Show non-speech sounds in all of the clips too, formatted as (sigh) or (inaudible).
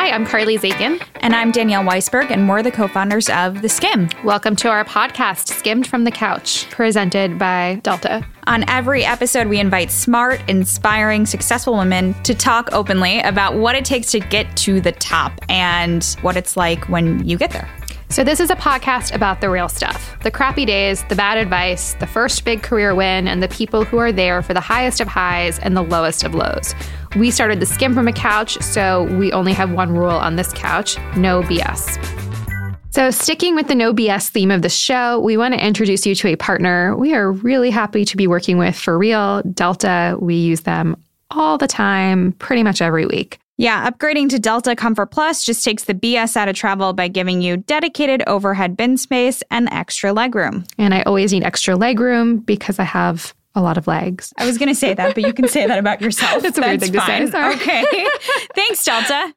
Hi, I'm Carly Zakin. And I'm Danielle Weisberg, and we're the co founders of The Skimm. Welcome to our podcast, Skimmed from the Couch, presented by Delta. On every episode, we invite smart, inspiring, successful women to talk openly about what it takes to get to the top and what it's like when you get there. So, this is a podcast about the real stuff the crappy days, the bad advice, the first big career win, and the people who are there for the highest of highs and the lowest of lows. We started the Skimm from a couch, so we only have one rule on this couch no BS. So, sticking with the no BS theme of the show, we want to introduce you to a partner we are really happy to be working with for real Delta. We use them all the time, pretty much every week. Yeah, upgrading to Delta Comfort Plus just takes the BS out of travel by giving you dedicated overhead bin space and extra legroom. And I always need extra legroom because I have a lot of legs. I was going to say that, but you can say that about yourself. (laughs) That's a weird thing fine. to say. Sorry. Okay. (laughs) Thanks, Delta.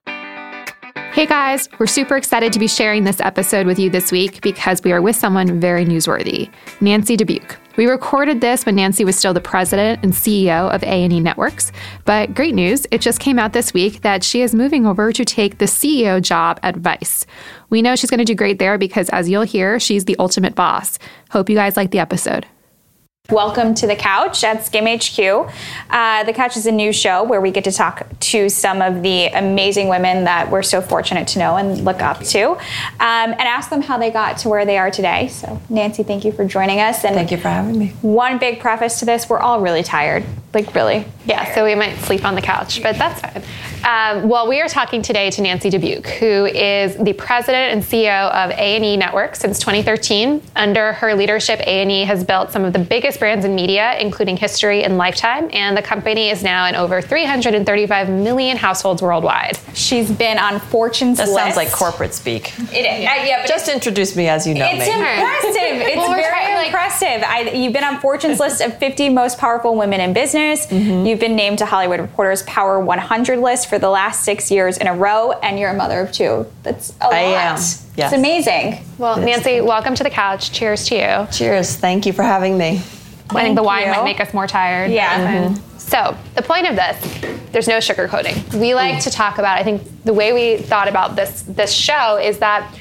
Hey guys, we're super excited to be sharing this episode with you this week because we are with someone very newsworthy, Nancy Dubuc. We recorded this when Nancy was still the president and CEO of A&E Networks, but great news, it just came out this week that she is moving over to take the CEO job at Vice. We know she's going to do great there because as you'll hear, she's the ultimate boss. Hope you guys like the episode. Welcome to The Couch at Skimm HQ. Uh, the Couch is a new show where we get to talk to some of the amazing women that we're so fortunate to know and look up to um, and ask them how they got to where they are today. So, Nancy, thank you for joining us. And thank you for having me. One big preface to this we're all really tired. Like, really. Yeah, so we might sleep on the couch, but that's fine. Um, well, we are talking today to Nancy Dubuc, who is the president and CEO of A&E Network since 2013. Under her leadership, A&E has built some of the biggest brands in media, including History and Lifetime, and the company is now in over 335 million households worldwide. She's been on Fortune's list. that list. sounds like corporate speak. It, uh, yeah, Just introduce me as you know it's me. Impressive. It's well, very impressive. I, you've been on Fortune's list of 50 most powerful women in business. Mm-hmm. You've been named to Hollywood Reporter's Power 100 list for the last six years in a row, and you're a mother of two. That's a lot. I am. Yes. It's amazing. Well, yes. Nancy, welcome to the couch. Cheers to you. Cheers. Thank you for having me. Thank I think the wine you. might make us more tired. Yeah. Mm-hmm. So, the point of this, there's no sugarcoating. We like Ooh. to talk about, I think the way we thought about this this show is that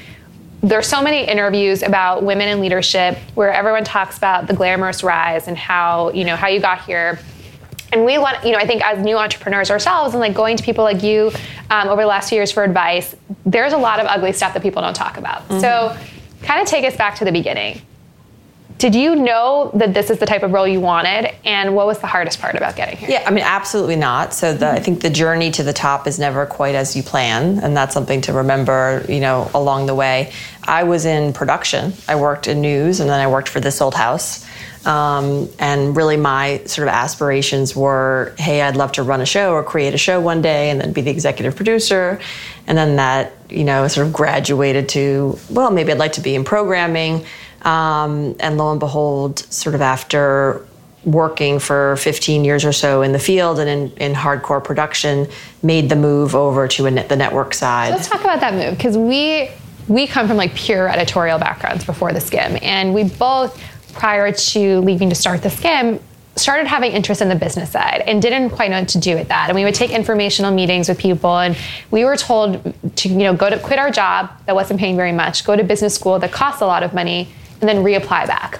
there's so many interviews about women in leadership where everyone talks about the glamorous rise and how, you know, how you got here and we want, you know, I think as new entrepreneurs ourselves and like going to people like you um, over the last few years for advice, there's a lot of ugly stuff that people don't talk about. Mm-hmm. So, kind of take us back to the beginning. Did you know that this is the type of role you wanted? And what was the hardest part about getting here? Yeah, I mean, absolutely not. So the, mm-hmm. I think the journey to the top is never quite as you plan, and that's something to remember, you know, along the way. I was in production. I worked in news, and then I worked for This Old House. Um, and really, my sort of aspirations were hey, I'd love to run a show or create a show one day and then be the executive producer. And then that, you know, sort of graduated to, well, maybe I'd like to be in programming. Um, and lo and behold, sort of after working for 15 years or so in the field and in, in hardcore production, made the move over to the network side. So let's talk about that move because we we come from like pure editorial backgrounds before the Skimm, and we both prior to leaving to start the Skimm started having interest in the business side and didn't quite know what to do with that and we would take informational meetings with people and we were told to you know go to quit our job that wasn't paying very much go to business school that costs a lot of money and then reapply back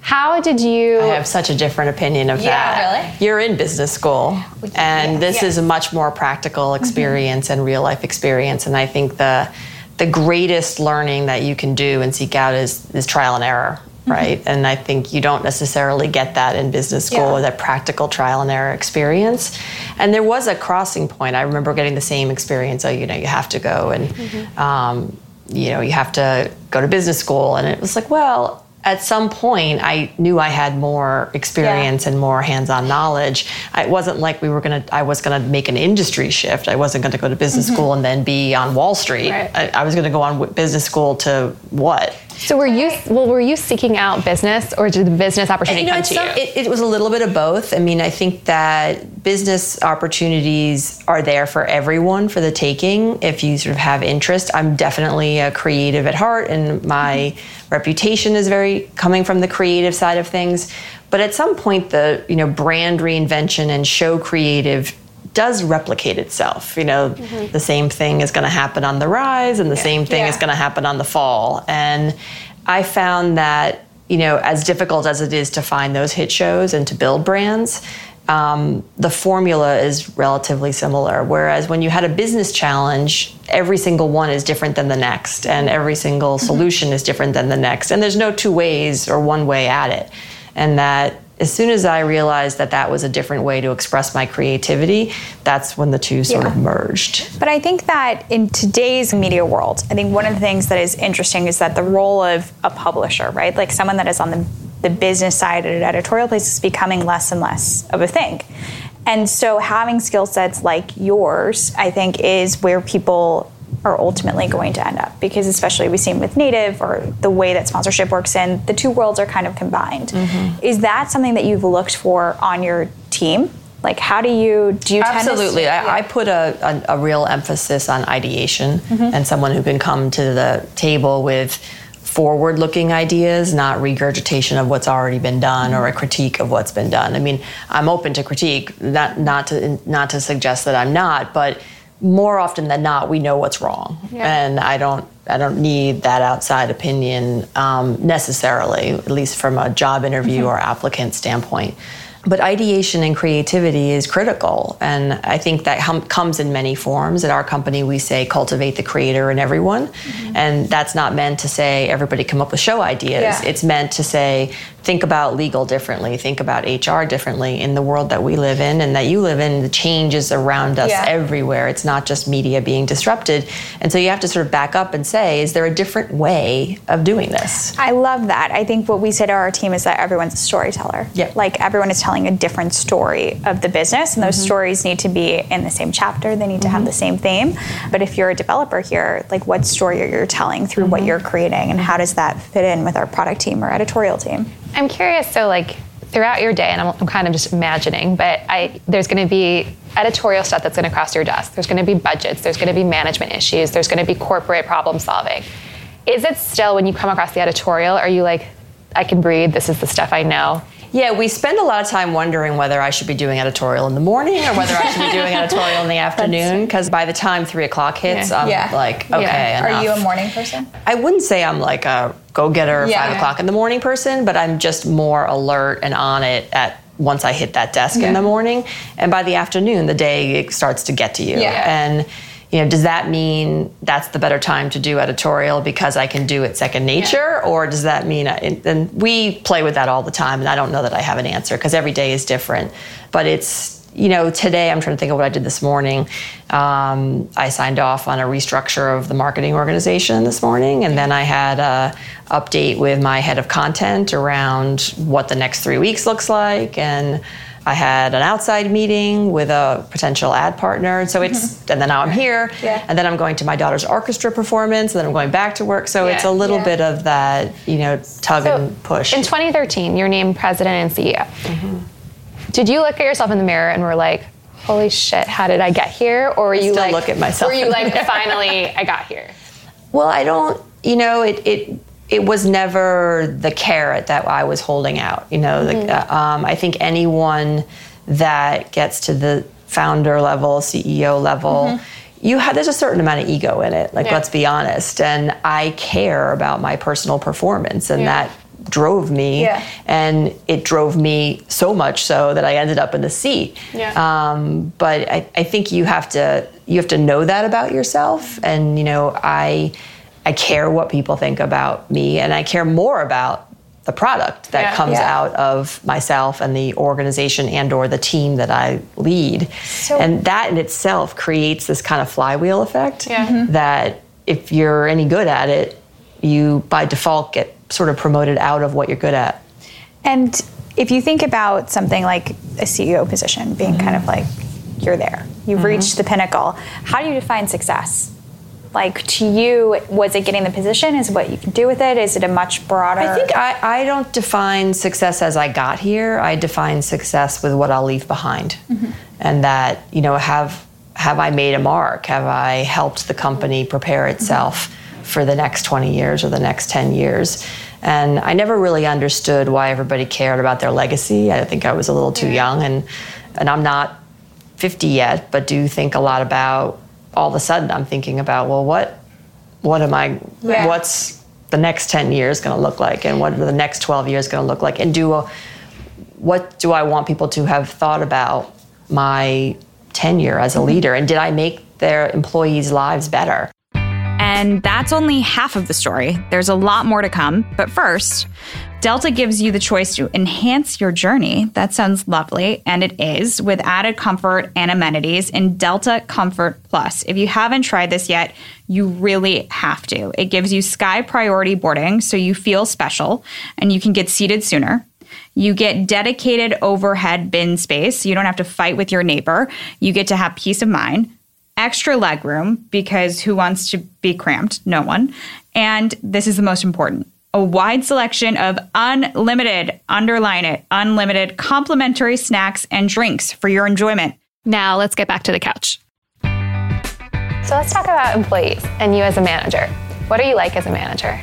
how did you I have such a different opinion of yeah, that. Really? You're in business school and yeah, this yeah. is a much more practical mm-hmm. experience mm-hmm. and real life experience and I think the the greatest learning that you can do and seek out is, is trial and error right? Mm-hmm. And I think you don't necessarily get that in business school, that practical trial and error experience. And there was a crossing point. I remember getting the same experience. Oh, you know, you have to go and, mm-hmm. um, you know, you have to go to business school. And it was like, well, at some point I knew I had more experience yeah. and more hands-on knowledge. It wasn't like we were gonna I was gonna make an industry shift. I wasn't gonna go to business mm-hmm. school and then be on Wall Street. Right. I, I, was gonna go on business school to what? So were you well? Were you seeking out business, or did the business opportunity you know, come to some, you? It, it, was a little bit of both. I mean, I think that business opportunities are there for everyone for the taking if you sort of have interest. I'm definitely a creative at heart, and my mm-hmm. reputation is very coming from the creative side of things. But at some point, the you know brand reinvention and show creative does replicate itself. You know, mm-hmm. the same thing is going to happen on the rise, and the yeah. same thing yeah. is going to happen on the fall. And I found that you know, as difficult as it is to find those hit shows and to build brands, um, the formula is relatively similar. Whereas when you had a business challenge, every single one is different than the next, and every single mm-hmm. solution is different than the next. And there's no two ways or one way at it. And that as soon as I realized that that was a different way to express my creativity, that's when the two sort yeah. of merged. But I think that in today's media world, I think one of the things that is interesting is that the role of a publisher, right? Like someone that is on the, the business side at an editorial place is becoming less and less of a thing. And so having skill sets like yours, I think, is where people are ultimately going to end up because especially we've seen with native or the way that sponsorship works in the two worlds are kind of combined mm-hmm. is that something that you've looked for on your team like how do you do you absolutely to, I, I, put a, a, a, real emphasis on ideation mm-hmm. and someone who can come to the table with forward looking ideas not regurgitation of what's already been done mm-hmm. or a critique of what's been done i mean i'm open to critique not not to not to suggest that i'm not but more often than not, we know what's wrong, yeah. and I don't I don't need that outside opinion um, necessarily, at least from a job interview mm-hmm. or applicant standpoint. But ideation and creativity is critical. And I think that hum- comes in many forms. At our company, we say cultivate the creator in everyone. Mm-hmm. And that's not meant to say everybody come up with show ideas. Yeah. It's meant to say think about legal differently, think about HR differently in the world that we live in and that you live in. The changes around us yeah. everywhere. It's not just media being disrupted. And so you have to sort of back up and say, is there a different way of doing this? I love that. I think what we say to our team is that everyone's a storyteller. Yeah. Like everyone is telling a different story of the business, and those mm-hmm. stories need to be in the same chapter. They need to mm-hmm. have the same theme. But if you're a developer here, like what story are you're telling through mm-hmm. what you're creating, and how does that fit in with our product team or editorial team? I'm curious. So, like throughout your day, and I'm, I'm kind of just imagining, but I there's going to be editorial stuff that's going to cross your desk. There's going to be budgets. There's going to be management issues. There's going to be corporate problem solving. Is it still when you come across the editorial? Are you like, I can breathe. This is the stuff I know. Yeah, we spend a lot of time wondering whether I should be doing editorial in the morning or whether I should be doing editorial in the (laughs) afternoon. Because by the time three o'clock hits, yeah. I'm yeah. like, okay. Yeah. Are you a morning person? I wouldn't say I'm like a go getter five o'clock in the morning person, but I'm just more alert and on it at once I hit that desk in the morning. And by the afternoon, the day starts to get to you. And you know, does that mean that's the better time to do editorial because I can do it second nature, yeah. or does that mean? I, and we play with that all the time, and I don't know that I have an answer because every day is different. But it's you know, today I'm trying to think of what I did this morning. Um, I signed off on a restructure of the marketing organization this morning, and then I had a update with my head of content around what the next three weeks looks like and I had an outside meeting with a potential ad partner. And so it's, mm-hmm. and then now I'm here. Yeah. And then I'm going to my daughter's orchestra performance, and then I'm going back to work. So yeah. it's a little yeah. bit of that, you know, tug so and push. In 2013, you're named president and CEO. Mm-hmm. Did you look at yourself in the mirror and were like, holy shit, how did I get here? Or were you like, look at myself. Were you like, (laughs) finally, I got here? Well, I don't, you know, it, it it was never the carrot that I was holding out. You know, mm-hmm. the, uh, um, I think anyone that gets to the founder level, CEO level, mm-hmm. you have there's a certain amount of ego in it. Like, yeah. let's be honest. And I care about my personal performance, and yeah. that drove me yeah. and it drove me so much so that i ended up in the seat yeah. um, but I, I think you have to you have to know that about yourself and you know i I care what people think about me, and I care more about the product that yeah, comes yeah. out of myself and the organization and or the team that I lead. So, and that in itself creates this kind of flywheel effect yeah. Mm-hmm. that if you're any good at it, you by default get sort of promoted out of what you're good at. And if you think about something like a CEO position being mm-hmm. kind of like you're there, you've mm-hmm. reached the pinnacle, how do you define success? Like to you was it getting the position? Is what you can do with it? Is it a much broader i think i, I don't define success as i got here. I define success with what i'll leave behind. Mm-hmm. and that you know have have i made a mark? Have i helped the company prepare itself mm-hmm. for the next 20 years or the next 10 years? And i never really understood why everybody cared about their legacy. I think i was a little too young and and i'm not 50 yet, but do think a lot about. All of a sudden, I'm thinking about well, what what am I? Yeah. What's the next 10 years going to look like, and what are the next 12 years going to look like, and do a, what do I want people to have thought about my tenure as a leader, and did I make their employees' lives better? And that's only half of the story. There's a lot more to come. But first, Delta gives you the choice to enhance your journey. That sounds lovely, and it is, with added comfort and amenities in Delta Comfort Plus. If you haven't tried this yet, you really have to. It gives you sky priority boarding so you feel special and you can get seated sooner. You get dedicated overhead bin space. You don't have to fight with your neighbor. You get to have peace of mind extra leg room because who wants to be cramped? No one. And this is the most important a wide selection of unlimited, underline it, unlimited complimentary snacks and drinks for your enjoyment. Now let's get back to the couch. So let's talk about employees and you as a manager. What are you like as a manager?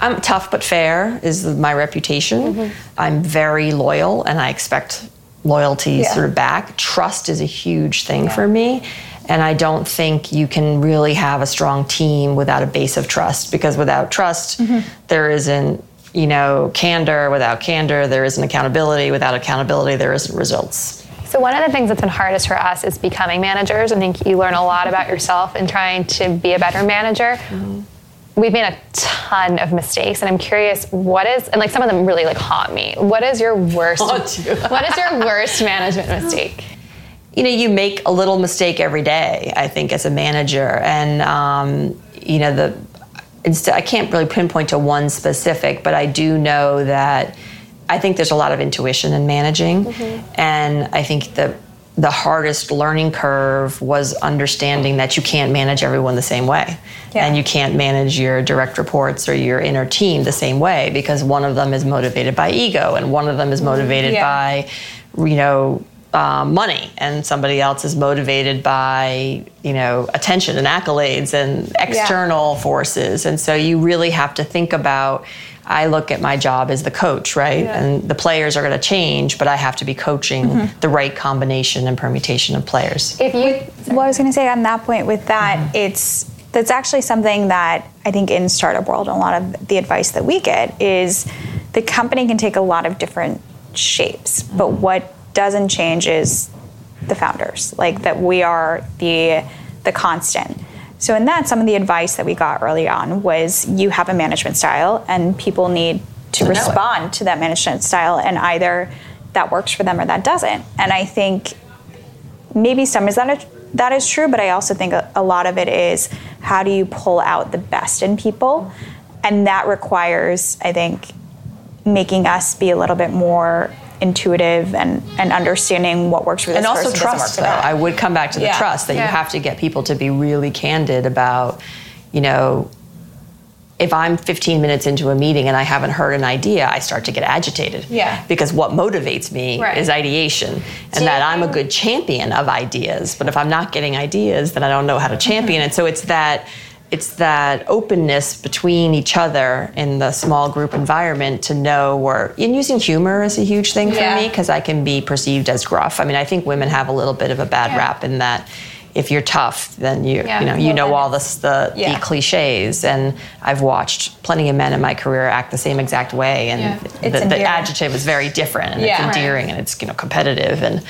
I'm tough but fair is my reputation. Mm-hmm. I'm very loyal and I expect loyalty yeah. sort of back. Trust is a huge thing yeah. for me. And I don't think you can really have a strong team without a base of trust because without trust, mm-hmm. there isn't, you know, candor. Without candor, there isn't accountability. Without accountability, there isn't results. So one of the things that's been hardest for us is becoming managers. I think you learn a lot about yourself in trying to be a better manager. Mm-hmm. We've made a ton of mistakes, and I'm curious what is and like some of them really like haunt me. What is your worst? You. what is your worst management mistake? You know, you make a little mistake every day, I think, as a manager. And, um, you know, the, instead, I can't really pinpoint to one specific, but I do know that I think there's a lot of intuition in managing. Mm-hmm. And I think the, the hardest learning curve was understanding that you can't manage everyone the same way. Yeah. And you can't manage your direct reports or your inner team the same way because one of them is motivated by ego and one of them is motivated yeah. by, you know, um, money and somebody else is motivated by you know attention and accolades and external yeah. forces and so you really have to think about i look at my job as the coach right yeah. and the players are going to change but i have to be coaching mm-hmm. the right combination and permutation of players if you well i was going to say on that point with that mm-hmm. it's that's actually something that i think in startup world a lot of the advice that we get is the company can take a lot of different shapes but what doesn't change is the founders, like that we are the the constant. So in that, some of the advice that we got early on was you have a management style, and people need to, to respond to that management style, and either that works for them or that doesn't. And I think maybe some is that that is true, but I also think a, a lot of it is how do you pull out the best in people, and that requires, I think, making us be a little bit more intuitive and, and understanding what works for this and also person trust though i would come back to the yeah. trust that yeah. you have to get people to be really candid about you know if I'm 15 minutes into a meeting and I haven't heard an idea, I start to get agitated. Yeah. Because what motivates me right. is ideation and that I'm a good champion of ideas. But if I'm not getting ideas, then I don't know how to champion mm-hmm. it. So it's that it's that openness between each other in the small group environment to know where and using humor is a huge thing for yeah. me because I can be perceived as gruff. I mean, I think women have a little bit of a bad yeah. rap in that if you're tough, then you yeah. you know you know all this the, the cliches. And I've watched plenty of men in my career act the same exact way, and the, the, adjective is very different, and it's endearing, right. and it's you know competitive, and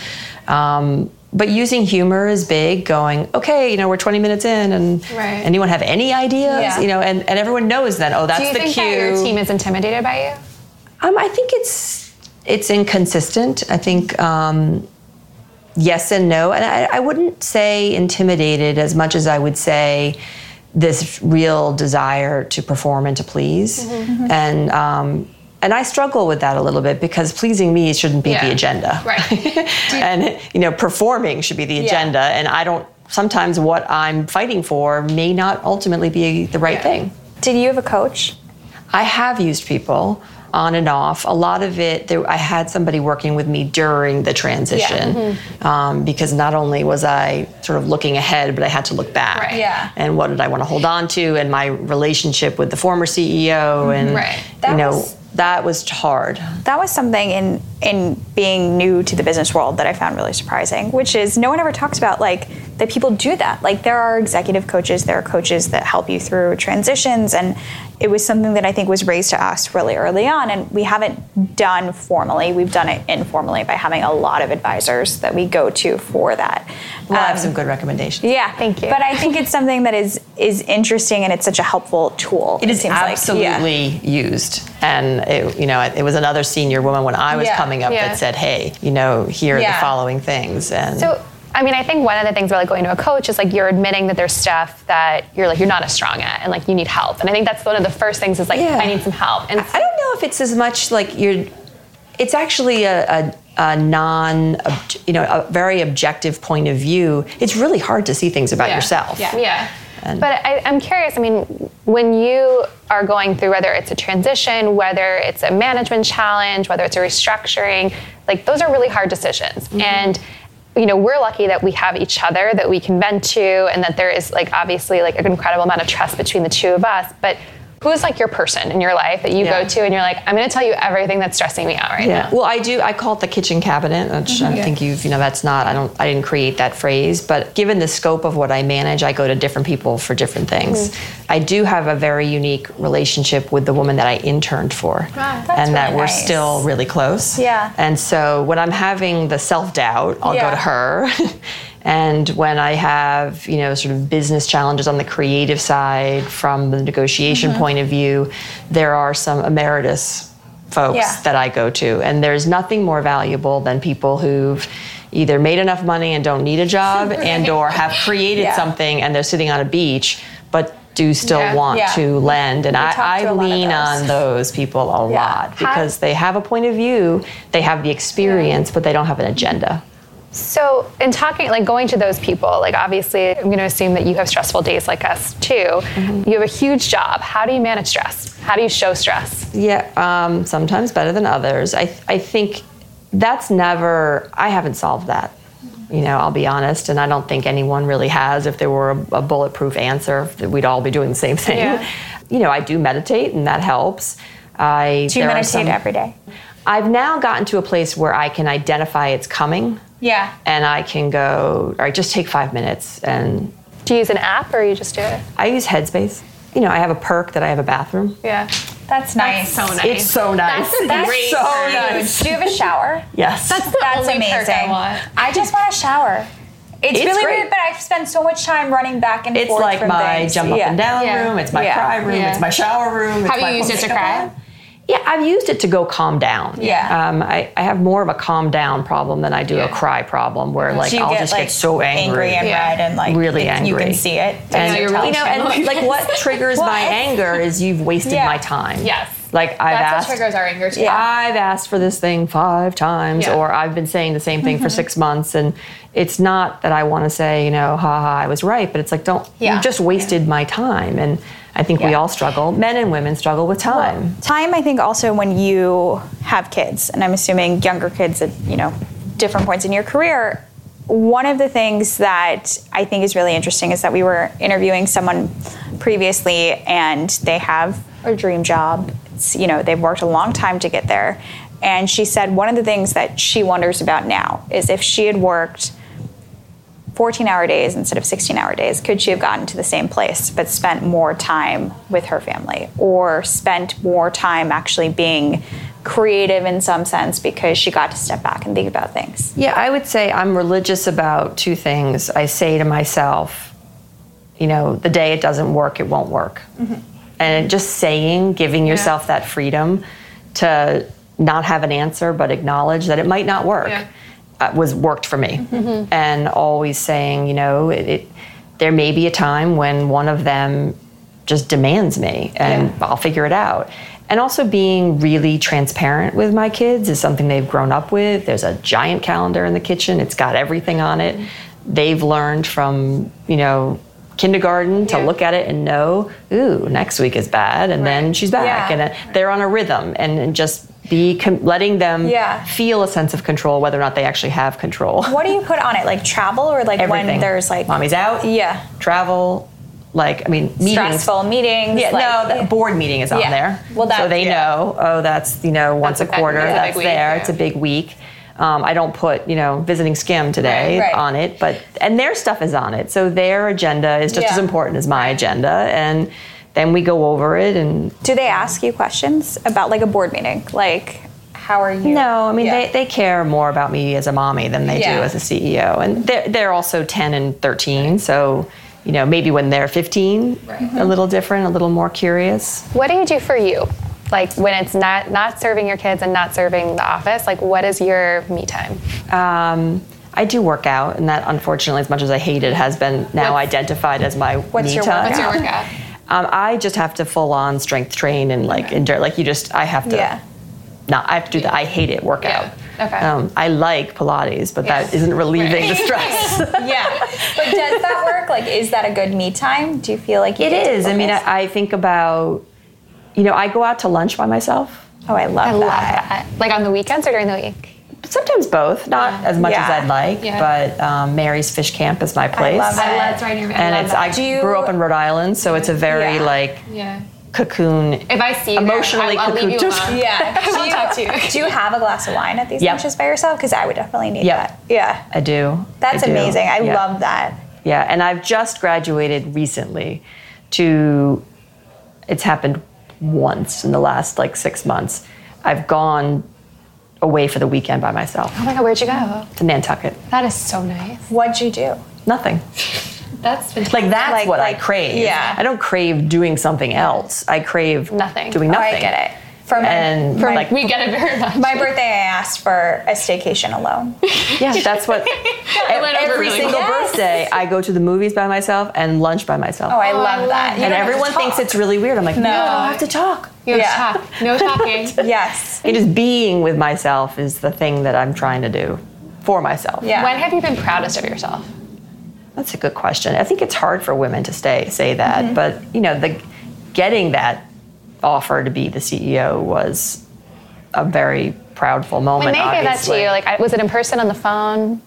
um, but using humor is big going okay you know we're 20 minutes in and right. anyone have any ideas? Yeah. you know and, and everyone knows that oh that's Do you the think cue that your team is intimidated by you? Um, i think it's it's inconsistent. I think um, yes and no. And I, I wouldn't say intimidated as much as i would say this real desire to perform and to please. Mm-hmm. and um, and I struggle with that a little bit because pleasing me shouldn't be yeah. the agenda. Right. (laughs) and you know, performing should be the agenda yeah. and I don't sometimes what I'm fighting for may not ultimately be the right yeah. thing. Did you have a coach? I have used people on and off. A lot of it, there, I had somebody working with me during the transition yeah. mm-hmm. um, because not only was I sort of looking ahead, but I had to look back. Right. Yeah. And what did I want to hold on to, and my relationship with the former CEO, mm-hmm. and right. You know. Was- that was hard. That was something in in being new to the business world that I found really surprising, which is no one ever talks about like that people do that. Like there are executive coaches, there are coaches that help you through transitions and it was something that I think was raised to us really early on and we haven't done formally. We've done it informally by having a lot of advisors that we go to for that. Well, I have um, some good recommendations. Yeah, Thank you. But I think it's something that is is interesting and it's such a helpful tool. It is seems like. absolutely Yeah. used, and it, you know, it was another senior woman when I was Yeah. coming up Yeah. that said, "Hey, you know, here are the following things." And So, I mean, I think one of the things about like going to a coach is like you're admitting that there's stuff that you're like you're not as strong at, and like you need help. And I think that's one of the first things is like. I need some help. And I don't know if it's as much like you're. It's actually a, a, a non, you know, a very objective point of view. It's really hard to see things about Yeah. yourself. Yeah. yeah. And- but I, I'm curious. I mean, when you are going through whether it's a transition, whether it's a management challenge, whether it's a restructuring, like those are really hard decisions. Mm-hmm. And you know, we're lucky that we have each other that we can vent to, and that there is like obviously like an incredible amount of trust between the two of us. But who's like your person in your life that you Yeah. go to, and you're like, I'm going to tell you everything that's stressing me out right Yeah. now. Well, I do. I call it the kitchen cabinet, which mm-hmm. I think you've. You know, that's not. I don't. I didn't create that phrase, but given the scope of what I manage, I go to different people for different things. Mm-hmm. I do have a very unique relationship with the woman that I interned for, ah, That's and that really we're nice. still really close. Yeah. And so when I'm having the self doubt, I'll go to her. (laughs) And when I have, you know, sort of business challenges on the creative side from the negotiation Mm-hmm. point of view, there are some emeritus folks Yeah. that I go to. And there's nothing more valuable than people who've either made enough money and don't need a job (laughs) and or have created Yeah. something and they're sitting on a beach but do still Yeah. want to lend. And talk I, I a lot of lean on those people a lot because they have a point of view, they have the experience, but they don't have an agenda. So, in talking, like going to those people, like obviously, I'm going to assume that you have stressful days like us too. You have a huge job. How do you manage stress? How do you show stress? Yeah, um, sometimes better than others. I, I think that's never, I haven't solved that. You know, I'll be honest, and I don't think anyone really has. If there were a, a bulletproof answer, that we'd all be doing the same thing. Yeah. (laughs) You know, I do meditate, and that helps. I Do you meditate some- every day? I've now gotten to a place where I can identify it's coming, Yeah. and I can go, all right, just take five minutes. And Do you use an app or you just do it? I use Headspace. You know, I have a perk that I have a bathroom. Yeah. That's nice. so nice. It's so nice. That's a That's great so nice. Do you have a shower? Yes. That's the That's only amazing. perk I want. I just want a shower. It's, It's really great. weird, but I spend so much time running back and It's forth. It's like from my things. jump up Yeah. and down Yeah. room. It's my Yeah. cry room. Yeah. It's my shower room. it's Have you my used it to cry? room. Yeah, I've used it to go calm down. Yeah. Um, I, I have more of a calm down problem than I do a cry problem where like Do you I'll get, just like, get so angry. and Yeah. red and like Really angry. you can see it. And know, you're you know, and like (laughs) what triggers Well, my anger is you've wasted Yeah. my time. Yes. Like I've That's asked what triggers our anger too. Yeah. I've asked for this thing five times, Yeah. or I've been saying the same thing for (laughs) six months, and it's not that I want to say, you know, ha ha, I was right, but it's like, don't, Yeah. you just wasted my time. And I think we all struggle, men and women struggle with time. Time, I think, also when you have kids, and I'm assuming younger kids at you know different points in your career. One of the things that I think is really interesting is that we were interviewing someone previously, and they have a dream job. It's, you know, they've worked a long time to get there, and she said one of the things that she wonders about now is if she had worked 14 hour days instead of 16 hour days, could she have gotten to the same place but spent more time with her family or spent more time actually being creative in some sense because she got to step back and think about things? Yeah, I would say I'm religious about two things. I say to myself, you know, the day it doesn't work, it won't work. Mm-hmm. And just saying, giving yourself that freedom to not have an answer, but acknowledge that it might not work, Yeah. uh, was worked for me. And always saying, you know, it, it, there may be a time when one of them just demands me, and I'll figure it out. And also being really transparent with my kids is something they've grown up with. There's a giant calendar in the kitchen. It's got everything on it. They've learned from, you know, kindergarten to Yeah. look at it and know, ooh, next week is bad, and then she's back, Yeah. and uh, they're on a rhythm, and, and just be com- letting them Yeah. feel a sense of control, whether or not they actually have control. What do you put on it? Like travel or like Everything. when there's like mommy's out, Yeah. travel, like I mean meetings. Stressful meetings. Yeah, like- no, the board meeting is on there. Well, so they know. Oh, that's you know once That's a a- quarter. that's a big That's week, there. It's a big week. Um, I don't put you know visiting Skimm today Right, right. on it, but and their stuff is on it. So their agenda is just Yeah. as important as my agenda, and then we go over it and Do they ask you questions about like a board meeting? Like, how are you? No, I mean Yeah. they, they care more about me as a mommy than they Yeah. do as a CEO, and they're they're also ten and thirteen, so you know maybe when they're fifteen, a little different, a little more curious. What do you do for you? Like when it's not not serving your kids and not serving the office, like what is your me time? Um, I do work out, and that unfortunately, as much as I hate it, has been now What's- identified as my What's me your time. What's your workout? (laughs) Um, I just have to full on strength train and like endure. Like you just, I have to. Yeah. Not, I have to do that. I hate it. Workout. Yeah. Okay. Um, I like Pilates, but that Yeah. isn't relieving the stress. (laughs) yeah. But does that work? Like, is that a good me time? Do you feel like you It get to. I mean. I, I think about, you know, I go out to lunch by myself. oh, I love I that. love that. Like on the weekends or during the week? Sometimes both, not as much Yeah. as I'd like, Yeah. but um, Mary's Fish Camp is my place. I love that. That's right near me. I And love it's. I Do you- grew up in Rhode Island, so it's a very Yeah. like yeah. cocoon. If I see you there, Emotionally I'll, I'll leave you cocooned. alone. (laughs) Yeah. (laughs) I won't talk to you. (laughs) Do you have a glass of wine at these Yep. lunches by yourself? Because I would definitely need Yep. that. Yeah. I do. That's I do. amazing. I Yeah. love that. Yeah, and I've just graduated recently to it's happened once in the last like 6 months. I've gone away for the weekend by myself Oh my god, where'd you go? to Nantucket. That is so nice. What'd you do? Nothing. That's (laughs) Like that's Like- what like- I crave. yeah. I don't crave doing something else. I crave Nothing. Doing Oh, nothing. I get it. For And For, like we get it very (laughs) much. my birthday, I asked for a staycation alone. (laughs) yeah, that's what (laughs) went over every really single well. Yes. birthday I go to the movies by myself and lunch by myself. Oh, I Oh, love love that. that. You and don't have to everyone thinks it's really weird. I'm like, no, I don't have to talk. You Yeah. talk. No talking. Yes. And just being with myself is the thing that I'm trying to do for myself. Yeah. When have you been proudest of yourself? That's a good question. I think it's hard for women to stay say that, Mm-hmm. but you know, the getting that offer to be the CEO was a very proudful moment. When they gave that to you, like, was it in person on the phone?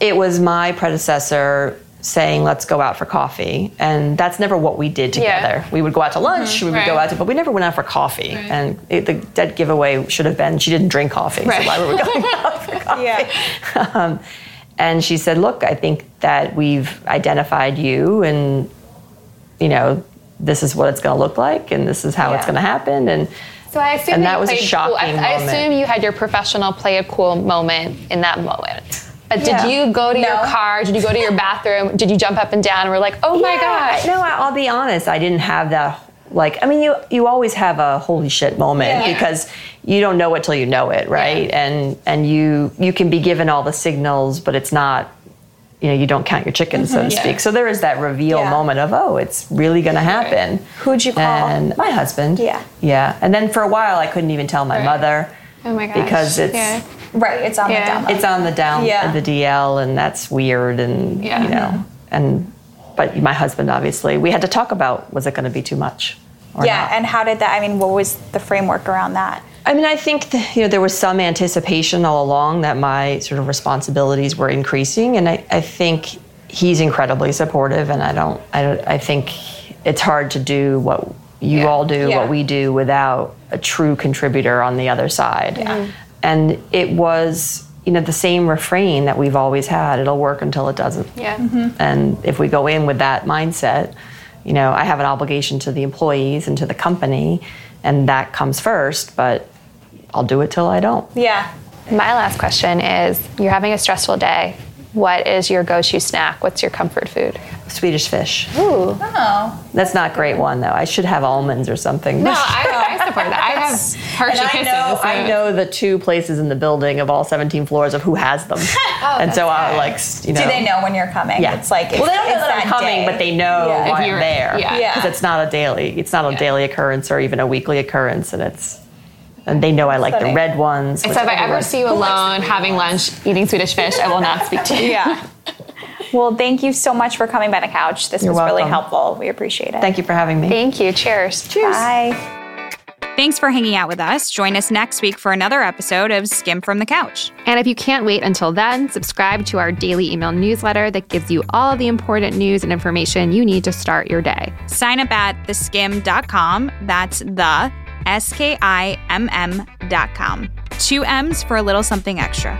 it was my predecessor saying let's go out for coffee and that's never what we did Yeah. together we would go out to lunch we would go out to but we never went out for coffee Right. and it, the dead giveaway should have been she didn't drink coffee Right. so why were we going (laughs) out for coffee Yeah. um, and she said look i think that we've identified you and you know this is what it's going to look like and this is how it's going to happen and So I assume And you that was a played cool. I, I moment. assume you had your professional play a cool moment in that moment. But did Yeah. you go to your car? Did you go to your bathroom? Did you jump up and down? and We're like, oh my Yeah, gosh. No, I- I'll be honest. I didn't have that. Like, I mean, you you always have a holy shit moment Yeah. because you don't know it till you know it, right? And and you you can be given all the signals, but it's not. You know, you don't count your chickens, so to mm-hmm. Yeah. speak. So there is that reveal Yeah. moment of, oh, it's really going to happen. Who'd you call? And my husband. Yeah. Yeah. And then for a while, I couldn't even tell my Right. mother Oh my gosh. because it's Yeah. Right. It's on the down. it's on the down Yeah. the DL, and that's weird, and you know, and but my husband obviously we had to talk about was it going to be too much? Or yeah. not. And how did that? I mean, what was the framework around that? I mean, I think that, you know there was some anticipation all along that my sort of responsibilities were increasing, and I, I think he's incredibly supportive, and I don't, I don't, I think it's hard to do what you Yeah. all do, Yeah. what we do, without a true contributor on the other side. Yeah. And it was, you know, the same refrain that we've always had: it'll work until it doesn't. Yeah. Mm-hmm. And if we go in with that mindset, you know, I have an obligation to the employees and to the company, and that comes first, but I'll do it till I don't. Yeah. My last question is you're having a stressful day. What is your go to snack? What's your comfort food? Swedish fish. Ooh. Oh. That's not a great one though. I should have almonds or something. No, (laughs) I, I support that. I have Hershey And I Kisses. know, so- I know the two places in the building of all 17 floors of who has them. (laughs) oh, and so I like, you know. Do they know when you're coming? Yeah. It's like well, they don't know it's that I'm coming, day. but they know Yeah. why If I'm you're- there. yeah. Yeah. Because it's not a daily. It's not a Yeah. daily occurrence or even a weekly occurrence, and it's. And they know I like the red ones. So which if I ever see you alone having lunch, eating Swedish fish, I will not speak to you. Yeah. Well, thank you so much for coming by the couch. This You're was really helpful. We appreciate it. Thank you for having me. Thank you. Cheers. Cheers. Bye. Thanks for hanging out with us. Join us next week for another episode of Skimm from the Couch. And if you can't wait until then, subscribe to our daily email newsletter that gives you all the important news and information you need to start your day. Sign up at theskimm.com. That's the S K I M M.com. Two M's for a little something extra.